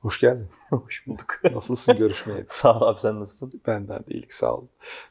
Hoş geldin. Hoş bulduk. Nasılsın görüşmeye? sağ ol abi sen nasılsın? Benden de iyilik sağ ol.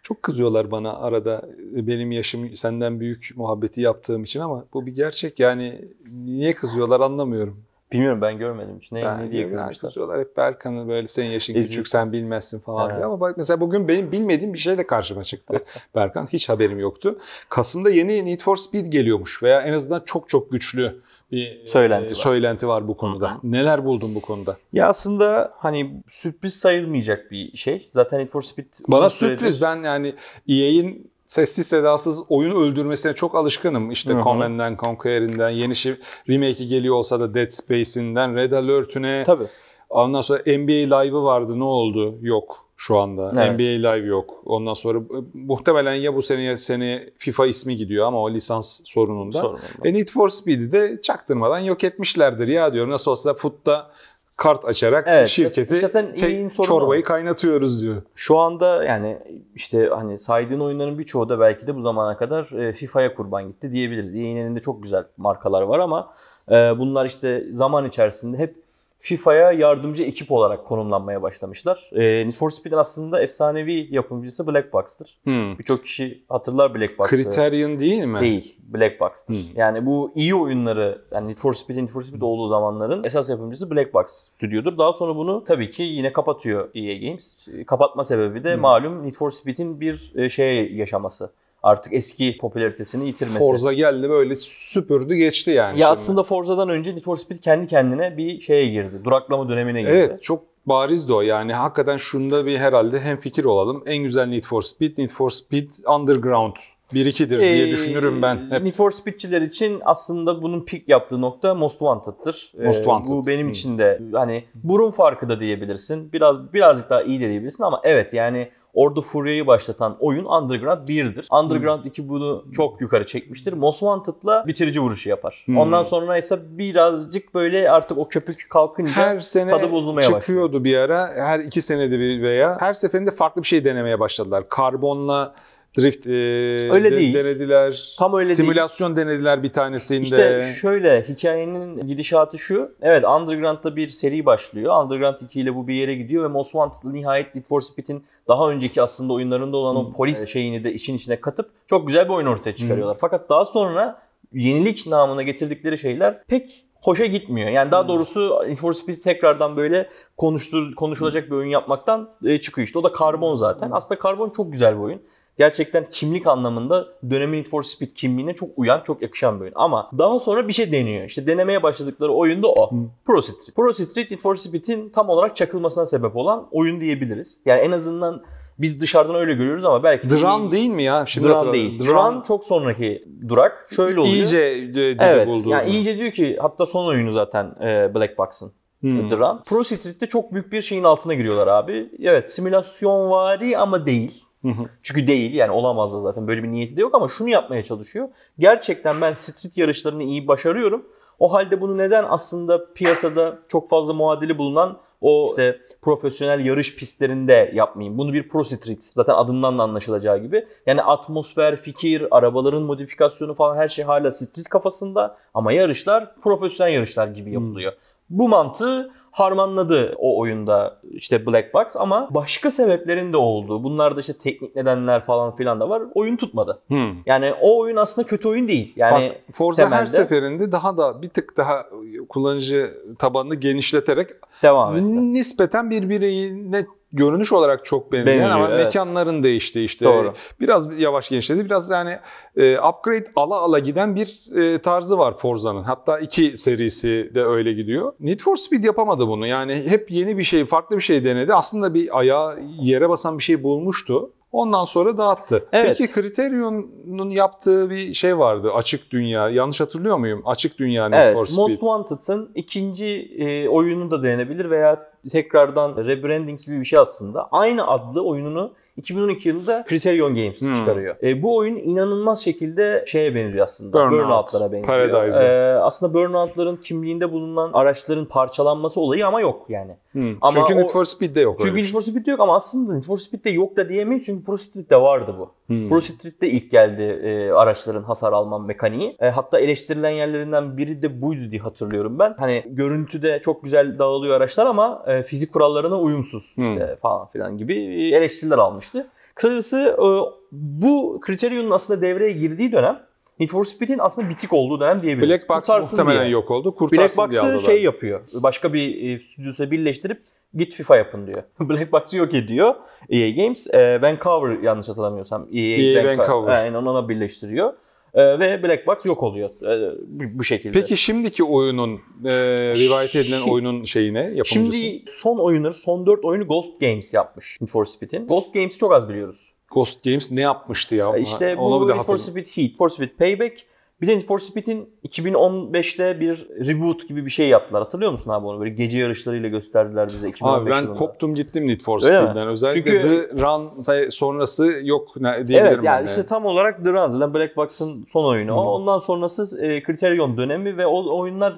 Çok kızıyorlar bana arada benim yaşım senden büyük muhabbeti yaptığım için ama bu bir gerçek. Yani niye kızıyorlar anlamıyorum. Bilmiyorum ben görmedim hiç. Ne, Ben ne diye kızmışlar? kızıyorlar hep Berkan'ı böyle senin yaşın Eziyor. küçük sen bilmezsin falan Ha. diye. Ama bak mesela bugün benim bilmediğim bir şey de karşıma çıktı. Berkan hiç haberim yoktu. Kasım'da yeni Need for Speed geliyormuş veya en azından çok çok güçlü bir Söylenti e, söylenti var bu konuda. Neler buldun bu konuda? Ya aslında hani sürpriz sayılmayacak bir şey. Zaten Need for Speed Bana süredir- sürpriz. Ben yani EA'in sessiz sedasız oyun öldürmesine çok alışkınım. İşte Hı hı. Command and Conquer'inden, yeni şey, remake'i geliyor olsa da Dead Space'inden, Red Alert'üne, Tabii. ondan sonra NBA Live'ı vardı ne oldu? Yok şu anda. Evet. NBA Live yok. Ondan sonra e, muhtemelen ya bu sene ya sene FIFA ismi gidiyor ama o lisans sorununda. Sorun olmaz. E Need for Speed'i de çaktırmadan yok etmişlerdir ya diyor. Nasıl olsa FUT'ta kart açarak Evet, şirketi zaten sorunu çorbayı o. kaynatıyoruz diyor. Şu anda yani işte hani saydığın oyunların birçoğu da belki de bu zamana kadar e, FIFA'ya kurban gitti diyebiliriz. EA'nin elinde çok güzel markalar var ama e, bunlar işte zaman içerisinde hep FIFA'ya yardımcı ekip olarak konumlanmaya başlamışlar. E, Need for Speed'in aslında efsanevi yapımcısı Black Box'tır. Hmm. Birçok kişi hatırlar Black Box'ı. Criterion değil mi? Değil. Black Box'tır. Hmm. Yani bu iyi oyunları yani Need for Speed, Need for Speed olduğu zamanların esas yapımcısı Black Box stüdyodur. Daha sonra bunu tabii ki yine kapatıyor EA Games. Kapatma sebebi de Hmm. malum Need for Speed'in bir şeye yaşaması. Artık eski popülaritesini yitirmesi. Forza geldi böyle süpürdü geçti yani. ya şimdi. aslında Forza'dan önce Need for Speed kendi kendine bir şeye girdi. Duraklama dönemine girdi. Evet çok barizdi o yani hakikaten şunda bir herhalde hem fikir olalım. En güzel Need for Speed, Need for Speed Underground 1-2'dir diye Ee, düşünürüm ben. Hep Need for Speed'çiler için aslında bunun peak yaptığı nokta Most Wanted'tır. Most Ee, Wanted. Bu benim Hmm. için de hani burun farkı da diyebilirsin. Biraz birazcık daha iyi de diyebilirsin ama evet yani Orada Furya'yı başlatan oyun Underground 1'dir. Underground 2 bunu çok yukarı çekmiştir. Most Wanted'la bitirici vuruşu yapar. Hmm. Ondan sonra ise birazcık böyle artık o köpük kalkınca her sene tadı bozulmaya çıkıyordu bir ara. Her iki senede bir veya her seferinde farklı bir şey denemeye başladılar. Karbonla drift e, Öyle de- değil. denediler. Tam öyle değil. Simülasyon denediler bir tanesinde. İşte şöyle hikayenin gidişatı şu. Evet Underground'da bir seri başlıyor. Underground 2 ile bu bir yere gidiyor ve Most Wanted nihayet Need for Speed'in daha önceki aslında oyunlarında olan o polis şeyini de işin içine katıp çok güzel bir oyun ortaya çıkarıyorlar. Fakat daha sonra yenilik namına getirdikleri şeyler pek hoşa gitmiyor. Yani daha doğrusu Need for Speed tekrardan böyle konuştur, konuşulacak bir oyun yapmaktan e, çıkıyor işte. O da Karbon zaten. Aslında Karbon çok güzel bir oyun. Gerçekten kimlik anlamında dönemin Need for Speed kimliğine çok uyan, çok yakışan bir oyun. Ama daha sonra bir şey deniyor. İşte denemeye başladıkları oyun da o. Pro Street. Pro Street Need for Speed'in tam olarak çakılmasına sebep olan oyun diyebiliriz. Yani en azından biz dışarıdan öyle görüyoruz ama belki... Dran iyi- değil mi ya? Şimdi hatırladım. değil. Duran çok sonraki durak. Şöyle oluyor. iyice e, Evet. buldu. Yani iyice diyor ki hatta son oyunu zaten e, Black Box'ın. Hmm. Duran. Pro Street'te çok büyük bir şeyin altına giriyorlar abi. Evet simülasyon vari ama değil. Hı hı. Çünkü değil yani olamaz da zaten böyle bir niyeti de yok ama şunu yapmaya çalışıyor. Gerçekten ben street yarışlarını iyi başarıyorum. O halde bunu neden aslında piyasada çok fazla muadili bulunan o işte profesyonel yarış pistlerinde yapmayayım. Bunu bir pro street zaten adından da anlaşılacağı gibi. Yani atmosfer, fikir, arabaların modifikasyonu falan her şey hala street kafasında ama yarışlar profesyonel yarışlar gibi yapılıyor. Bu mantığı harmanladı o oyunda işte Black Box ama başka sebeplerin de oldu. Bunlarda işte teknik nedenler falan filan da var. Oyun tutmadı. Hmm. Yani o oyun aslında kötü oyun değil. Yani Bak, Forza her temelde- seferinde daha da bir tık daha kullanıcı tabanını genişleterek devam etti. nispeten birbirine görünüş olarak çok benzeyen Benziyor, ama evet. mekanların değişti işte. Doğru. Biraz yavaş genişledi. Biraz yani e, upgrade ala ala giden bir e, tarzı var Forza'nın. Hatta iki serisi de öyle gidiyor. Need for Speed yapamadı bunu. Yani hep yeni bir şey, farklı bir şey denedi. Aslında bir ayağı yere basan bir şey bulmuştu. Ondan sonra dağıttı. Evet. Peki Criterion'un yaptığı bir şey vardı. Açık Dünya. Yanlış hatırlıyor muyum? Açık Dünya Need Evet, for Speed. Most Wanted'ın ikinci e, oyunu da denenebilir veya tekrardan rebranding gibi bir şey aslında. Aynı adlı oyununu 2012 yılında Criterion Games Hmm. çıkarıyor. E, bu oyun inanılmaz şekilde şeye benziyor aslında. Burnout, Burnout'lara benziyor. E, aslında Burnout'ların kimliğinde bulunan araçların parçalanması olayı ama yok yani. Hmm. Ama Çünkü o- Need for Speed'de yok Çünkü. Need for Speed'de yok ama aslında Need for Speed'de yok da diyemeyiz çünkü Pro Street'te vardı bu. Hmm. Pro Street'te ilk geldi e, araçların hasar alma mekaniği. E, hatta eleştirilen yerlerinden biri de buydu diye hatırlıyorum ben. Hani görüntüde çok güzel dağılıyor araçlar ama e, fizik kurallarına uyumsuz işte falan filan gibi eleştiriler almıştı. Kısacası e, bu kriteriyonun aslında devreye girdiği dönem Need for Speed'in aslında bitik olduğu dönem diyebiliriz. Black Box Kurtarsın muhtemelen diye. yok oldu. Black Kurtarsın diye Box'ı şey yapıyor. Başka bir e, stüdyosa birleştirip git FIFA yapın diyor. Black Box'ı yok ediyor EA Games. E, Vancouver yanlış hatırlamıyorsam. EA, EA Vancouver. Aynen ona birleştiriyor. E, ve Black Box yok oluyor e, bu, bu şekilde. Peki şimdiki oyunun, e, rivayet edilen Şi- oyunun şeyine, yapımcısı? Şimdi son oyunları, son 4 oyunu Ghost Games yapmış Need for Speed'in. Ghost Games'i çok az biliyoruz. Ghost Games ne yapmıştı ya? İşte bu bir Need for. Speed Heat, for Speed Payback. Bir de Need for Speed'in 2015'te bir reboot gibi bir şey yaptılar. Hatırlıyor musun abi onu? Böyle gece yarışlarıyla gösterdiler bize 2015 Abi ben yılında. koptum gittim Need for? Speed'den. Özellikle Çünkü- The Run sonrası yok diyebilirim Evet yani de. işte tam olarak The Run zaten Black Box'ın son oyunu. o. Hı. Ondan sonrası e, Criterion dönemi ve o oyunlar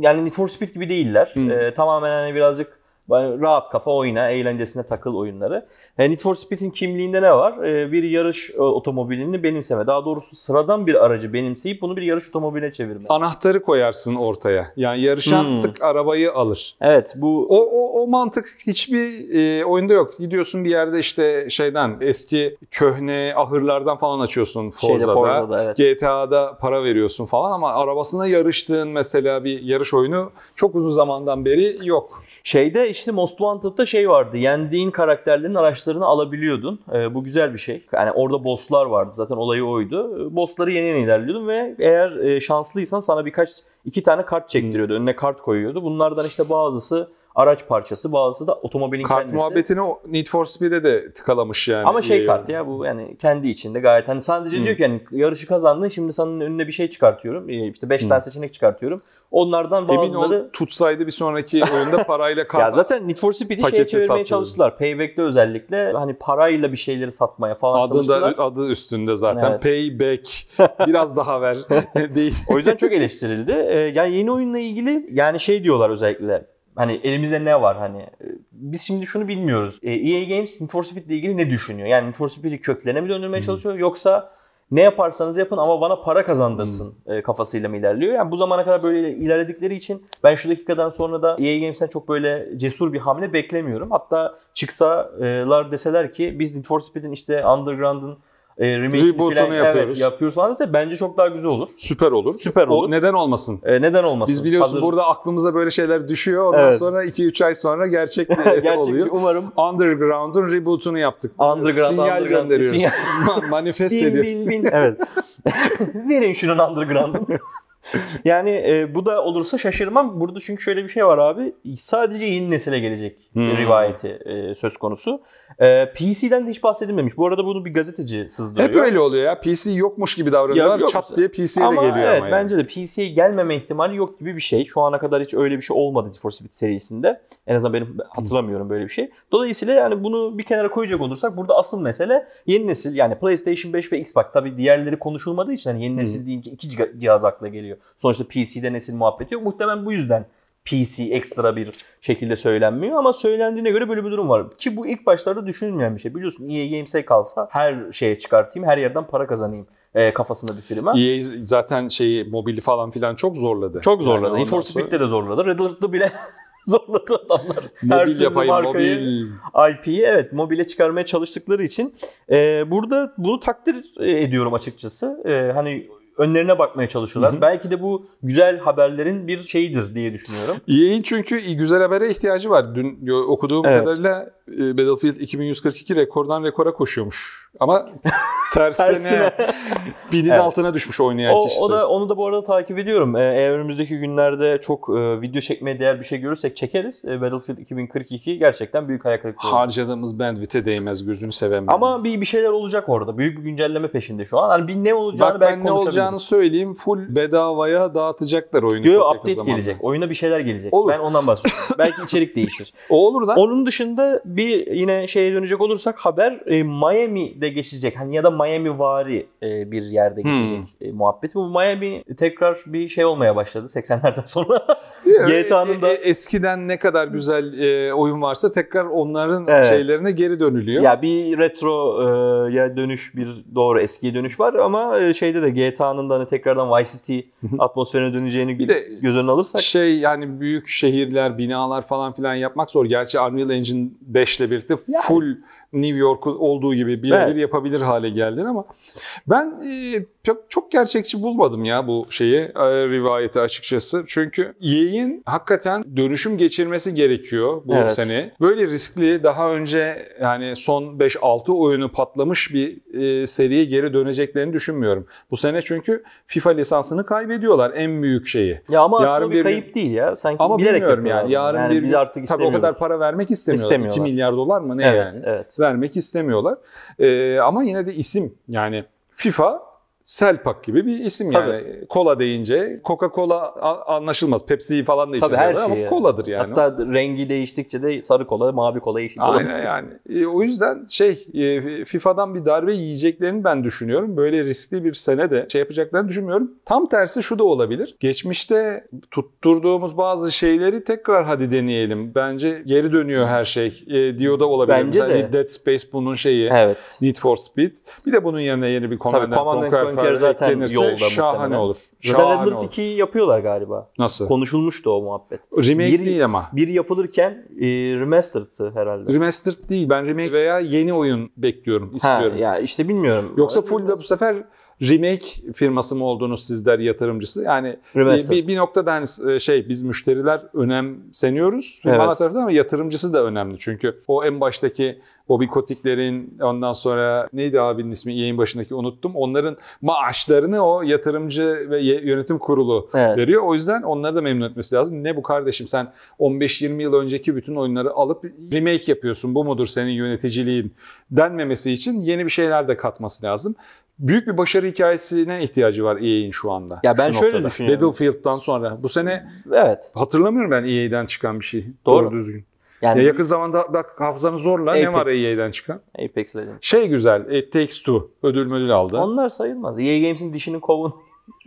yani Need for Speed gibi değiller. E, tamamen hani birazcık yani rahat kafa oyna, eğlencesine takıl oyunları. E, Need for Speed'in kimliğinde ne var? E, bir yarış e, otomobilini benimseme. Daha doğrusu sıradan bir aracı benimseyip bunu bir yarış otomobiline çevirme. Anahtarı koyarsın ortaya. Yani yarışan Hmm. tık arabayı alır. Evet bu O, o, o mantık hiçbir e, oyunda yok. Gidiyorsun bir yerde işte şeyden eski köhne ahırlardan falan açıyorsun şeyde Forza'da. Forza'da evet. GTA'da para veriyorsun falan ama arabasına yarıştığın mesela bir yarış oyunu çok uzun zamandan beri yok. Şeyde işte Most Wanted'da şey vardı. Yendiğin karakterlerin araçlarını alabiliyordun. Ee, bu güzel bir şey. Yani orada bosslar vardı. Zaten olayı oydu. Ee, Bossları yeni yeni ilerliyordun ve eğer e, şanslıysan sana birkaç iki tane kart çektiriyordu. Önüne kart koyuyordu. Bunlardan işte bazısı araç parçası, bazısı da otomobilin Kart kendisi. muhabbetini o Need for Speed'e de tıkalamış yani. Ama şey kart ya bu yani kendi içinde gayet hani sadece Hı. diyor ki yani yarışı kazandın şimdi senin önüne bir şey çıkartıyorum. İşte 5 Hı. tane seçenek çıkartıyorum. Onlardan Emin bazıları ol tutsaydı bir sonraki oyunda parayla kart Ya zaten Need for Speed'i şeye çevirmeye satıyordu. çalıştılar. Payback'te özellikle hani parayla bir şeyleri satmaya falan Adı da çalıştılar. adı üstünde zaten. Evet. Payback. Biraz daha ver. Değil. O yüzden çok eleştirildi. Ee, yani yeni oyunla ilgili yani şey diyorlar özellikle. Hani elimizde ne var hani e, biz şimdi şunu bilmiyoruz. E, EA Games Need for Speed ile ilgili ne düşünüyor? Yani Need for Speed'i köklerine mi döndürmeye çalışıyor yoksa ne yaparsanız yapın ama bana para kazandırsın e, kafasıyla mı ilerliyor? Yani bu zamana kadar böyle ilerledikleri için ben şu dakikadan sonra da EA Games'ten çok böyle cesur bir hamle beklemiyorum. Hatta çıksalar deseler ki biz Need for Speed'in işte Underground'ın e, remake'ini Reboot'unu falan yapıyoruz. Evet, yapıyoruz falan dese bence çok daha güzel olur. Süper olur. Süper olur. O neden olmasın? E, neden olmasın? Biz biliyorsun Hazır- burada aklımıza böyle şeyler düşüyor. Ondan Evet. sonra 2-3 ay sonra gerçek, Gerçek oluyor. umarım Underground'un reboot'unu yaptık. Underground, Sinyal Underground, gönderiyoruz. sinyal. Ma- Manifest bin ediyor. bin bin. Evet. Verin şunun underground'ını. yani e, bu da olursa şaşırmam. Burada çünkü şöyle bir şey var abi. Sadece yeni nesile gelecek Hmm. rivayeti e, söz konusu. E, PC'den de hiç bahsedilmemiş. Bu arada bunu bir gazeteci sızdırıyor. Hep öyle oluyor ya. PC yokmuş gibi davranıyorlar. Ya. Çat diye PC'ye ama de geliyor evet, ama yani. bence de PC'ye gelmeme ihtimali yok gibi bir şey. Şu ana kadar hiç öyle bir şey olmadı Need for Speed serisinde. En azından benim hatırlamıyorum böyle bir şey. Dolayısıyla yani bunu bir kenara koyacak olursak burada asıl mesele yeni nesil yani PlayStation 5 ve Xbox tabii diğerleri konuşulmadığı için hani yeni nesil deyince iki cihaz akla geliyor. Sonuçta PC'de nesil muhabbeti yok. Muhtemelen bu yüzden PC ekstra bir şekilde söylenmiyor ama söylendiğine göre böyle bir durum var. Ki bu ilk başlarda düşünülmeyen bir şey. Biliyorsun EA Games'e kalsa her şeye çıkartayım, her yerden para kazanayım e, kafasında bir firma. EA zaten şeyi mobili falan filan çok zorladı. Çok zorladı. Yani Need for Speed'de de zorladı. Red Alert'ta bile zorladı adamlar. Her Mobil türlü yapayım, markayı, mobil. IP'yi evet mobile çıkarmaya çalıştıkları için e, burada bunu takdir ediyorum açıkçası. E, hani önlerine bakmaya çalışıyorlar. Hı hı. Belki de bu güzel haberlerin bir şeyidir diye düşünüyorum. EA'in çünkü güzel habere ihtiyacı var. Dün okuduğum Evet. kadarıyla Battlefield 2142 rekordan rekora koşuyormuş. Ama tersine, Tersine. binin Evet. altına düşmüş oynayan O, kişi o da onu da bu arada takip ediyorum. Ee, Eğer önümüzdeki günlerde çok e, video çekmeye değer bir şey görürsek çekeriz. E, Battlefield 2042 gerçekten büyük hayal kırıklığı. Harcadığımız bandwidth'e değmez gözünü seveyim. Ama bir bir şeyler olacak orada. Büyük bir güncelleme peşinde şu an. Hani bir ne olacağını Bak belki ben ne olacağını söyleyeyim. Full bedavaya dağıtacaklar oyunu. Yo, çok yakın update gelecek. Oyuna bir şeyler gelecek. Olur. Ben ondan bahsediyorum. belki içerik değişir. O olur da. Onun dışında bir yine şeye dönecek olursak haber e, Miami'de geçecek. Hani ya da Miami vari e, bir yerde Hmm. geçecek e, muhabbeti. Bu Miami tekrar bir şey olmaya başladı 80'lerden sonra. E, GTA'nın da- e, eskiden ne kadar güzel e, oyun varsa tekrar onların Evet. şeylerine geri dönülüyor. ya bir retro e, ya dönüş bir doğru eskiye dönüş var ama e, şeyde de GTA'nın da hani tekrardan Vice City atmosferine döneceğini Bir de göz önüne alırsak şey yani büyük şehirler, binalar falan filan yapmak zor. Gerçi Unreal Engine 5 ile birlikte Yani. New York olduğu gibi birebir Evet. yapabilir hale geldin ama ben e, çok, çok gerçekçi bulmadım ya bu şeyi e, rivayeti açıkçası. Çünkü EA'in hakikaten dönüşüm geçirmesi gerekiyor bu Evet. sene. Böyle riskli daha önce yani son 5-6 oyunu patlamış bir e, seriye geri döneceklerini düşünmüyorum. Bu sene çünkü FIFA lisansını kaybediyorlar en büyük şeyi. ya ama Yarın aslında bir bir gün- kayıp değil ya. Sanki Ama bilerek bilmiyorum yani. Yarın bir biz artık tabii o kadar para vermek istemiyorlar. İstemiyorlar. 2 milyar dolar mı ne evet, yani? evet. Vermek istemiyorlar. Ee, ama yine de isim yani FIFA Selpak gibi bir isim Tabii. yani. Kola deyince Coca-Cola anlaşılmaz. Pepsi'yi falan da Tabii her şey. ama koladır yani. Hatta rengi değiştikçe de sarı kola, mavi kola, yeşil kola. Aynen yani. E, o yüzden şey e, FIFA'dan bir darbe yiyeceklerini ben düşünüyorum. Böyle riskli bir sene de şey yapacaklarını düşünmüyorum. Tam tersi şu da olabilir. Geçmişte tutturduğumuz bazı şeyleri tekrar hadi deneyelim. Bence geri dönüyor her şey e, diyor da olabilir. Bence Mesela de. Dead Space bunun şeyi. Evet. Need for Speed. Bir de bunun yanına yeni bir Command, Conquer falan zaten yolda şahane muhtemelen. olur. Zaten Red Şahane Alert olur. 2'yi yapıyorlar galiba. Nasıl? Konuşulmuştu o muhabbet. Remake Bir- değil ama. Biri yapılırken e, remastered'ı herhalde. Remastered değil. Ben remake veya yeni oyun bekliyorum, Ha, istiyorum. ya işte bilmiyorum. Yoksa full da bu sefer remake firması mı oldunuz sizler yatırımcısı? Yani bir, Remastered. bir, bir noktada hani e, şey biz müşteriler önemseniyoruz firmalar Evet. tarafından ama yatırımcısı da önemli. Çünkü o en baştaki Bobby Kotick'lerin ondan sonra neydi abinin ismi yayın başındaki unuttum. Onların maaşlarını o yatırımcı ve yönetim kurulu Evet. veriyor. O yüzden onları da memnun etmesi lazım. Ne bu kardeşim sen 15-20 yıl önceki bütün oyunları alıp remake yapıyorsun. Bu mudur senin yöneticiliğin denmemesi için yeni bir şeyler de katması lazım. Büyük bir başarı hikayesine ihtiyacı var EA'in şu anda. Ya ben Şu şöyle noktada. düşünüyorum. Battlefield'dan sonra. Bu sene Evet. hatırlamıyorum ben EA'den çıkan bir şey. Doğru. Doğru düzgün. Yani Ya yakın zamanda bak hafızanı zorla ne var Apex. EA'den çıkan? Apex Legends. Şey güzel, It Takes Two ödül müdül aldı. Onlar sayılmaz. EA Games'in dişinin kovun.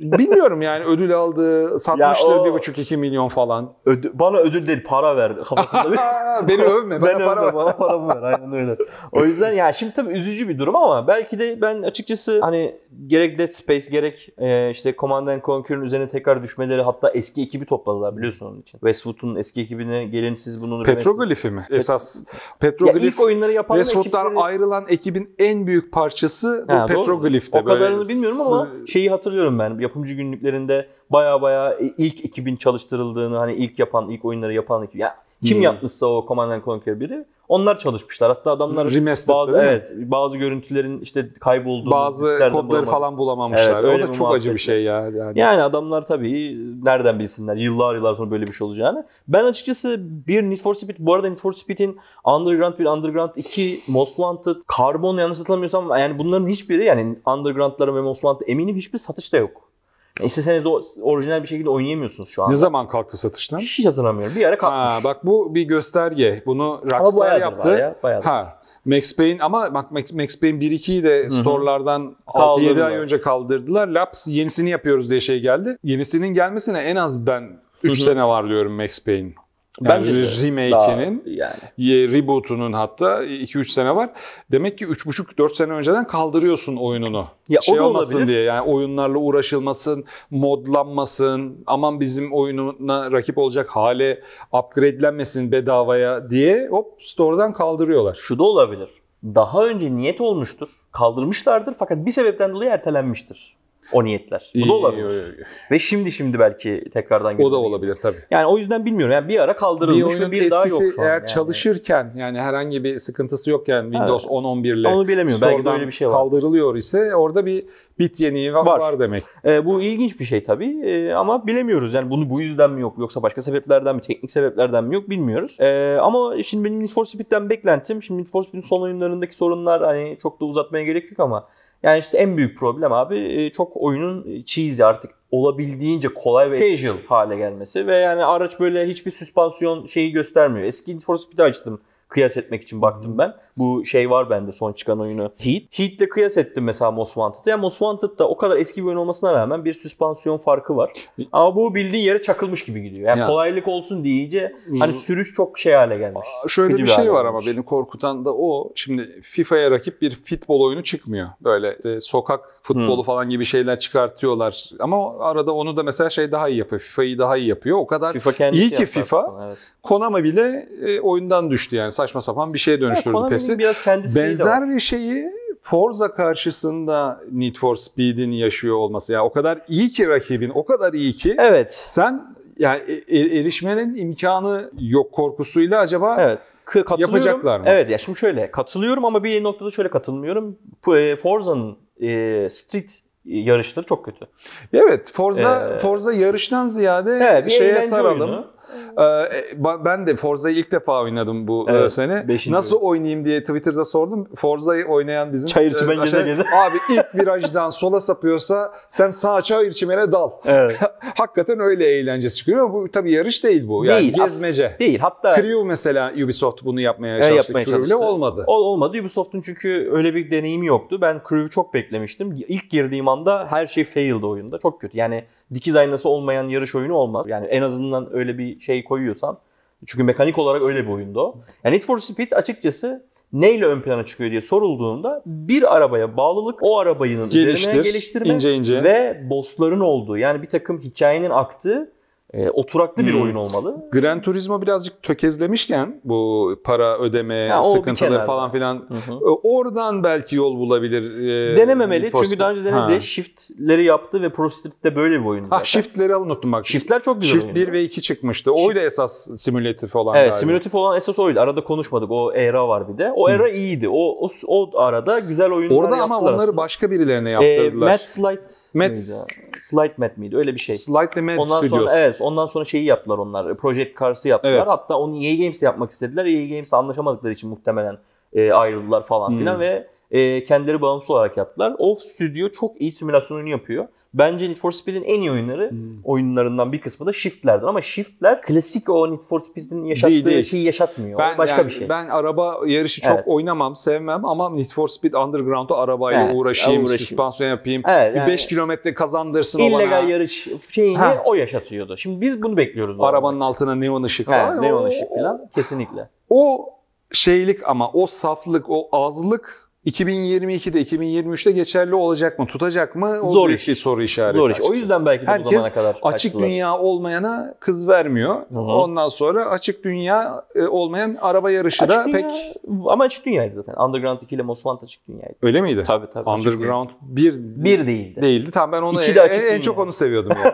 Bilmiyorum yani ödül aldı, satmıştır o- 1,5-2 milyon falan. Ödü- bana ödül değil para ver kafasında bir. Beni övme, bana ben para ver. bana para ver aynen öyle. O yüzden ya şimdi tabii üzücü bir durum ama belki de ben açıkçası hani gerek Dead Space gerek e, işte Command and Conquer'ın üzerine tekrar düşmeleri hatta eski ekibi topladılar biliyorsun onun için. Westwood'un eski ekibine gelin siz bunu Petroglifi mi? Esas ya Petroglif ilk oyunları yapan Westwood'dan ekipleri- ayrılan ekibin en büyük parçası bu Ha, doğru. Petroglif'te. O kadarını bilmiyorum ama şeyi hatırlıyorum ben. Yapımcı günlüklerinde baya baya ilk ekibin çalıştırıldığını hani ilk yapan, ilk oyunları yapan ekip. Ya kim Hmm. yapmışsa o Command and Conquer biri onlar çalışmışlar. Hatta adamlar Remastered bazı evet bazı görüntülerin işte kaybolduğunu bazı kodları bulamadı. falan bulamamışlar. Evet, öyle o da çok acı bir şey ya. Yani. Yani adamlar tabii nereden bilsinler yıllar yıllar sonra böyle bir şey olacağını. Ben açıkçası bir Need for Speed, bu arada Need for Speed'in Underground 1, Underground 2, Most Wanted, Carbon yanlış hatırlamıyorsam yani bunların hiçbiri yani Underground'ların ve Most Wanted eminim hiçbir satışta yok. İsteseniz de orijinal bir şekilde oynayamıyorsunuz şu anda. Ne zaman kalktı satıştan? Hiç hatırlamıyorum. Bir ara kalkmış. Ha, bak bu bir gösterge. Bunu Rockstar yaptı. ya, bayağıdır. Ha. Max Payne ama bak Max, Payne 1-2'yi de store'lardan 6-7 ay önce kaldırdılar. Laps yenisini yapıyoruz diye şey geldi. Yenisinin gelmesine en az ben 3 Hı hı. sene var diyorum Max Payne'in. Yani Bence de. remake'inin, yani. reboot'unun hatta 2-3 sene var. Demek ki 3,5-4 sene önceden kaldırıyorsun oyununu. Ya o şey da olmasın olabilir. diye yani oyunlarla uğraşılmasın, modlanmasın, aman bizim oyununa rakip olacak hale upgradelenmesin bedavaya diye hop store'dan kaldırıyorlar. Şu da olabilir. Daha önce niyet olmuştur. Kaldırmışlardır fakat bir sebepten dolayı ertelenmiştir. O niyetler. Bu da olabilir. Ve şimdi şimdi belki tekrardan O da olabilir tabii. Yani o yüzden bilmiyorum. Yani bir ara kaldırılmış ve bir daha yok şu an. eğer yani. çalışırken yani herhangi bir sıkıntısı yokken Windows 10 11 ile Onu bilemiyorum. Belki de öyle bir şey var. kaldırılıyor ise orada bir bit yeniği var, Var. var demek. E, bu ilginç bir şey tabii E, ama bilemiyoruz. Yani bunu bu yüzden mi yok yoksa başka sebeplerden mi, teknik sebeplerden mi yok bilmiyoruz. E, ama şimdi benim Need for Speed'den beklentim, şimdi Need for Speed'in son oyunlarındaki sorunlar hani çok da uzatmaya gerek yok ama yani işte en büyük problem abi e, çok oyunun cheesy artık olabildiğince kolay ve casual hale gelmesi ve yani araç böyle hiçbir süspansiyon şeyi göstermiyor. Eski Need for Speed'i açtım kıyas etmek için baktım ben. Bu şey var bende son çıkan oyunu Heat. Heat'le kıyas ettim mesela Most Wanted'ı. Yani Most Wanted'da o kadar eski bir oyun olmasına rağmen bir süspansiyon farkı var. Ama bu bildiğin yere çakılmış gibi gidiyor. Yani Ya. kolaylık olsun diyece hani sürüş çok şey hale gelmiş. Şöyle Sıkıcı bir hale şey var ama gelmiş. beni korkutan da o. Şimdi FIFA'ya rakip bir futbol oyunu çıkmıyor. Böyle e, sokak futbolu falan gibi şeyler çıkartıyorlar. Ama arada onu da mesela şey daha iyi yapıyor. FIFA'yı daha iyi yapıyor. O kadar FIFA iyi ki FIFA falan, evet. Konami bile e, oyundan düştü yani. Saçma sapan bir şeye dönüştürdü Konami'nin PES'i. biraz. Benzer bir şeyi Forza karşısında Need for Speed'in yaşıyor olması. Yani o kadar iyi ki rakibin, o kadar iyi ki Evet. sen yani e- e- erişmenin imkanı yok korkusuyla acaba Evet. Yapacaklar mı? Evet ya şimdi şöyle katılıyorum ama bir noktada şöyle katılmıyorum. E, Forza'nın e, street yarışları çok kötü. Evet, Forza Ee, Forza yarıştan ziyade Evet, bir şeye saralım. oyunu. Ee, ba- ben de Forza'yı ilk defa oynadım bu Evet, e, sene. beşinci Nasıl oynayayım diye Twitter'da sordum. Forza'yı oynayan bizim Çayır çimen e, geze aşağı- geze. Abi ilk virajdan sola sapıyorsa sen sağ çayır çimene dal. Evet. Hakikaten öyle eğlencesi çıkıyor ama bu tabii yarış değil bu. Yani değil. as- gezmece. değil. Hatta Crew mesela Ubisoft bunu yapmaya e, çalıştı. yapmaya çalıştı. olmadı. O olmadı. Ubisoft'un çünkü öyle bir deneyimi yoktu. Ben Crew'u çok beklemiştim. İlk girdiğim anda her şey failed oyunda. Çok kötü. Yani dikiz aynası olmayan yarış oyunu olmaz. Yani en azından öyle bir şey koyuyorsan. Çünkü mekanik olarak öyle bir oyunda o. Yani Need for Speed açıkçası neyle ön plana çıkıyor diye sorulduğunda bir arabaya bağlılık, o arabanın üzerine Geliştir, geliştirme ince ince. ve bossların olduğu yani bir takım hikayenin aktığı e, oturaklı bir Hmm. oyun olmalı. Gran Turismo birazcık tökezlemişken bu para ödeme bir sıkıntıları falan filan Hı hı. e, oradan belki yol bulabilir. e, Denememeli Need for çünkü daha önce denedi. Ha. Shift'leri yaptı ve Pro Street'te böyle bir oyun Ha zaten. shift'leri unuttum bak. Shift'ler çok güzel Shift oyundu. 1 ve 2 çıkmıştı. Oydu esas simülatif olan Evet, galiba. simülatif olan esas oydu. Arada konuşmadık. O era var bir de. O era iyiydi. O, o o arada güzel oyunlar Orada ama yaptılar onları aslında. başka birilerine Ee, yaptırdılar. Matt Slide Matt- miydi? Slide Matt miydi? Öyle bir şey. Slightly Mad Ondan Studios. sonra evet, ondan sonra şeyi yaptılar onlar. Project Cars'ı yaptılar. Evet. Hatta onu EA Games'te yapmak istediler. EA Games'te anlaşamadıkları için muhtemelen e, ayrıldılar falan filan Hmm. ve e, kendileri bağımsız olarak yaptılar. Off Studio çok iyi simülasyon oyunu yapıyor. Bence Need for Speed'in en iyi oyunları Hmm. oyunlarından bir kısmı da Shift'lerdir ama Shift'ler klasik o Need for Speed'in yaşattığı Değil, değil. şeyi yaşatmıyor. Ben, o başka yani bir şey. Ben araba yarışı çok Evet. oynamam, sevmem ama Need for Speed Underground'u arabayla Evet, uğraşayım, uğraşayım. süspansiyon yapayım. Evet, bir yani 5 kilometre kazandırsın o illegal bana. yarış şeyini Ha. o yaşatıyordu. Şimdi biz bunu bekliyoruz. Arabanın altına neon ışık falan. He, neon ışık falan kesinlikle. O şeylik ama o saflık, o azlık 2022'de 2023'te geçerli olacak mı? Tutacak mı? O Zor iş. bir soru işareti. Zor iş. O yüzden belki de bu Herkes zamana kadar açık kaçtılar. dünya olmayana kız vermiyor. Hı hı. Ondan sonra açık dünya e, olmayan araba yarışı da Açık dünya, pek ama açık dünyaydı zaten. Underground 2 ile Most Wanted açık dünyaydı. öyle miydi? Tabii tabii. Underground 1 dünya. bir değildi. değildi. Tamam ben onu en, açık en dünya. çok onu seviyordum yani.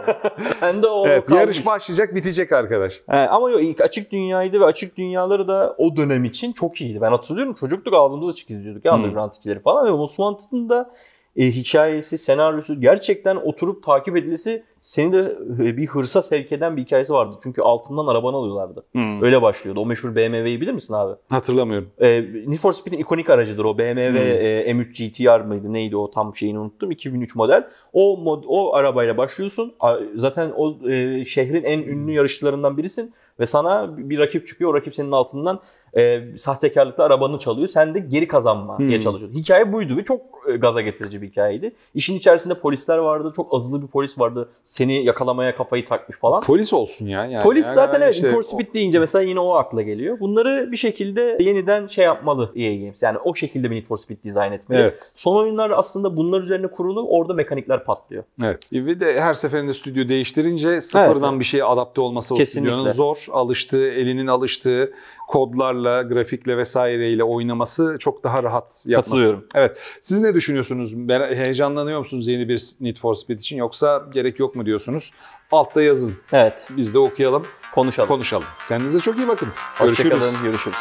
Sen de o evet, kalmış. yarış başlayacak, bitecek arkadaş. He, ama yok ilk açık dünyaydı ve açık dünyaları da o dönem için çok iyiydi. Ben hatırlıyorum çocuktuk ağzımızı açık izliyorduk ya Hmm. Underground 2'leri falan ve Most Wanted'ın da e, hikayesi, senaryosu gerçekten oturup takip edilisi seni de e, bir hırsa sevk eden bir hikayesi vardı. Çünkü altından arabanı alıyorlardı. Hmm. Öyle başlıyordu. O meşhur BMW'yi bilir misin abi? Hatırlamıyorum. E, Need for Speed'in ikonik aracıdır o. BMW Hmm. e, M3 GTR mıydı neydi o tam şeyini unuttum. 2003 model. O mod, o arabayla başlıyorsun. Zaten o e, şehrin en ünlü yarışçılarından birisin ve sana bir rakip çıkıyor. O rakip senin altından e, sahtekarlıkla arabanı çalıyor. Sen de geri kazanmaya Hmm. çalışıyorsun. Hikaye buydu ve çok e, gaza getirici bir hikayeydi. İşin içerisinde polisler vardı. Çok azılı bir polis vardı. Seni yakalamaya kafayı takmış falan. Polis olsun ya. Yani Polis zaten evet işte for Speed deyince mesela yine o akla geliyor. Bunları bir şekilde yeniden şey yapmalı EA Games. Yani o şekilde bir Need for Speed dizayn etmeli. Evet. Son oyunlar aslında bunlar üzerine kurulu. Orada mekanikler patlıyor. Evet. Ve de her seferinde stüdyo değiştirince sıfırdan evet. bir şeye adapte olması o Kesinlikle. stüdyonun zor. Alıştığı, elinin alıştığı kodlarla modlarla, grafikle vesaireyle oynaması çok daha rahat yapması. Katılıyorum. Evet. Siz ne düşünüyorsunuz? Heyecanlanıyor musunuz yeni bir Need for Speed için yoksa gerek yok mu diyorsunuz? Altta yazın. Evet Biz de okuyalım, konuşalım. konuşalım. Kendinize çok iyi bakın. Görüşürüz. Hoşçakalın. Görüşürüz.